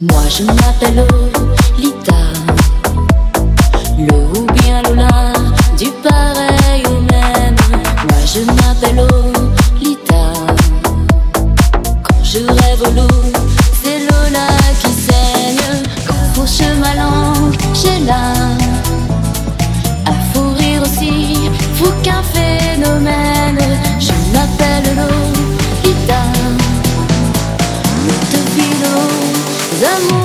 Moi je m'appelle Lita, le ou bien Lola, du pareil au même. Moi je m'appelle Lita, quand je rêve au c'est Lola qui saigne. Quand fourche ma langue, j'ai la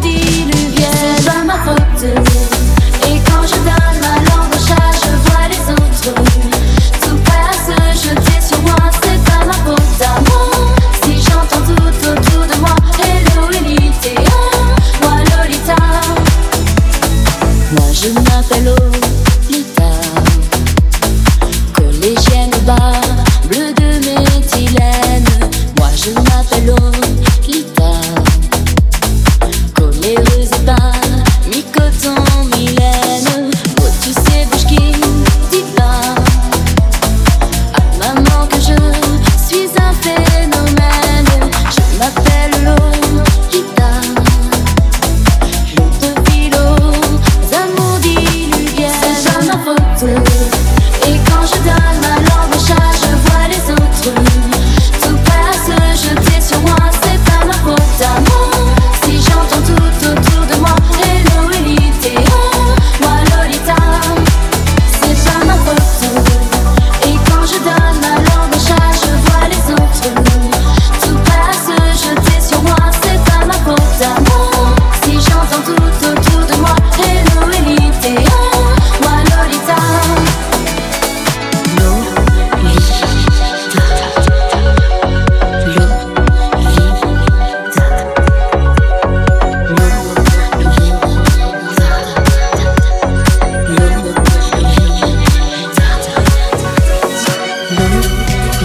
Je m'apporte et quand je donne ma langue au chat, je vois les autres. Tout passe, jeter sur moi, c'est pas ma à moi Si j'entends tout autour de moi, hello Unitéon, moi Lolita. Moi je m'appelle Lolita, collégienne bas.